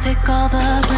take all the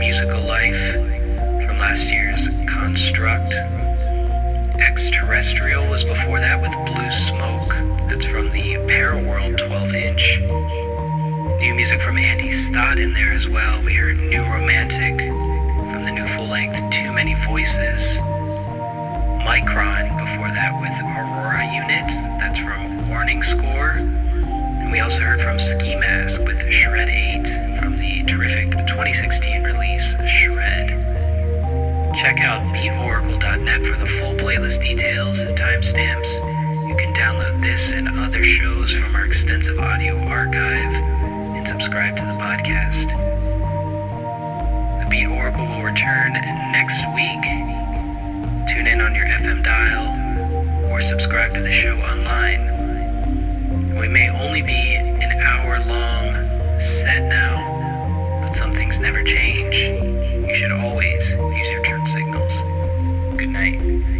Musical Life from last year's Construct. Extraterrestrial was before that with Blue Smoke. That's from the Paraworld 12 inch. New music from Andy Stott in there as well. We heard New Romantic from the new full length Too Many Voices. Micron before that with Aurora Unit. That's from Warning Score. And we also heard from Skee Mask with Shred 8 from the terrific 2016 release Shred. Check out beatoracle.net for the full playlist details, and timestamps. You can download this and other shows from our extensive audio archive and subscribe to the podcast. The Beat Oracle will return next week. Tune in on your FM dial or subscribe to the show online. We may only be an hour long set now, some things never change. You should always use your turn signals. Good night.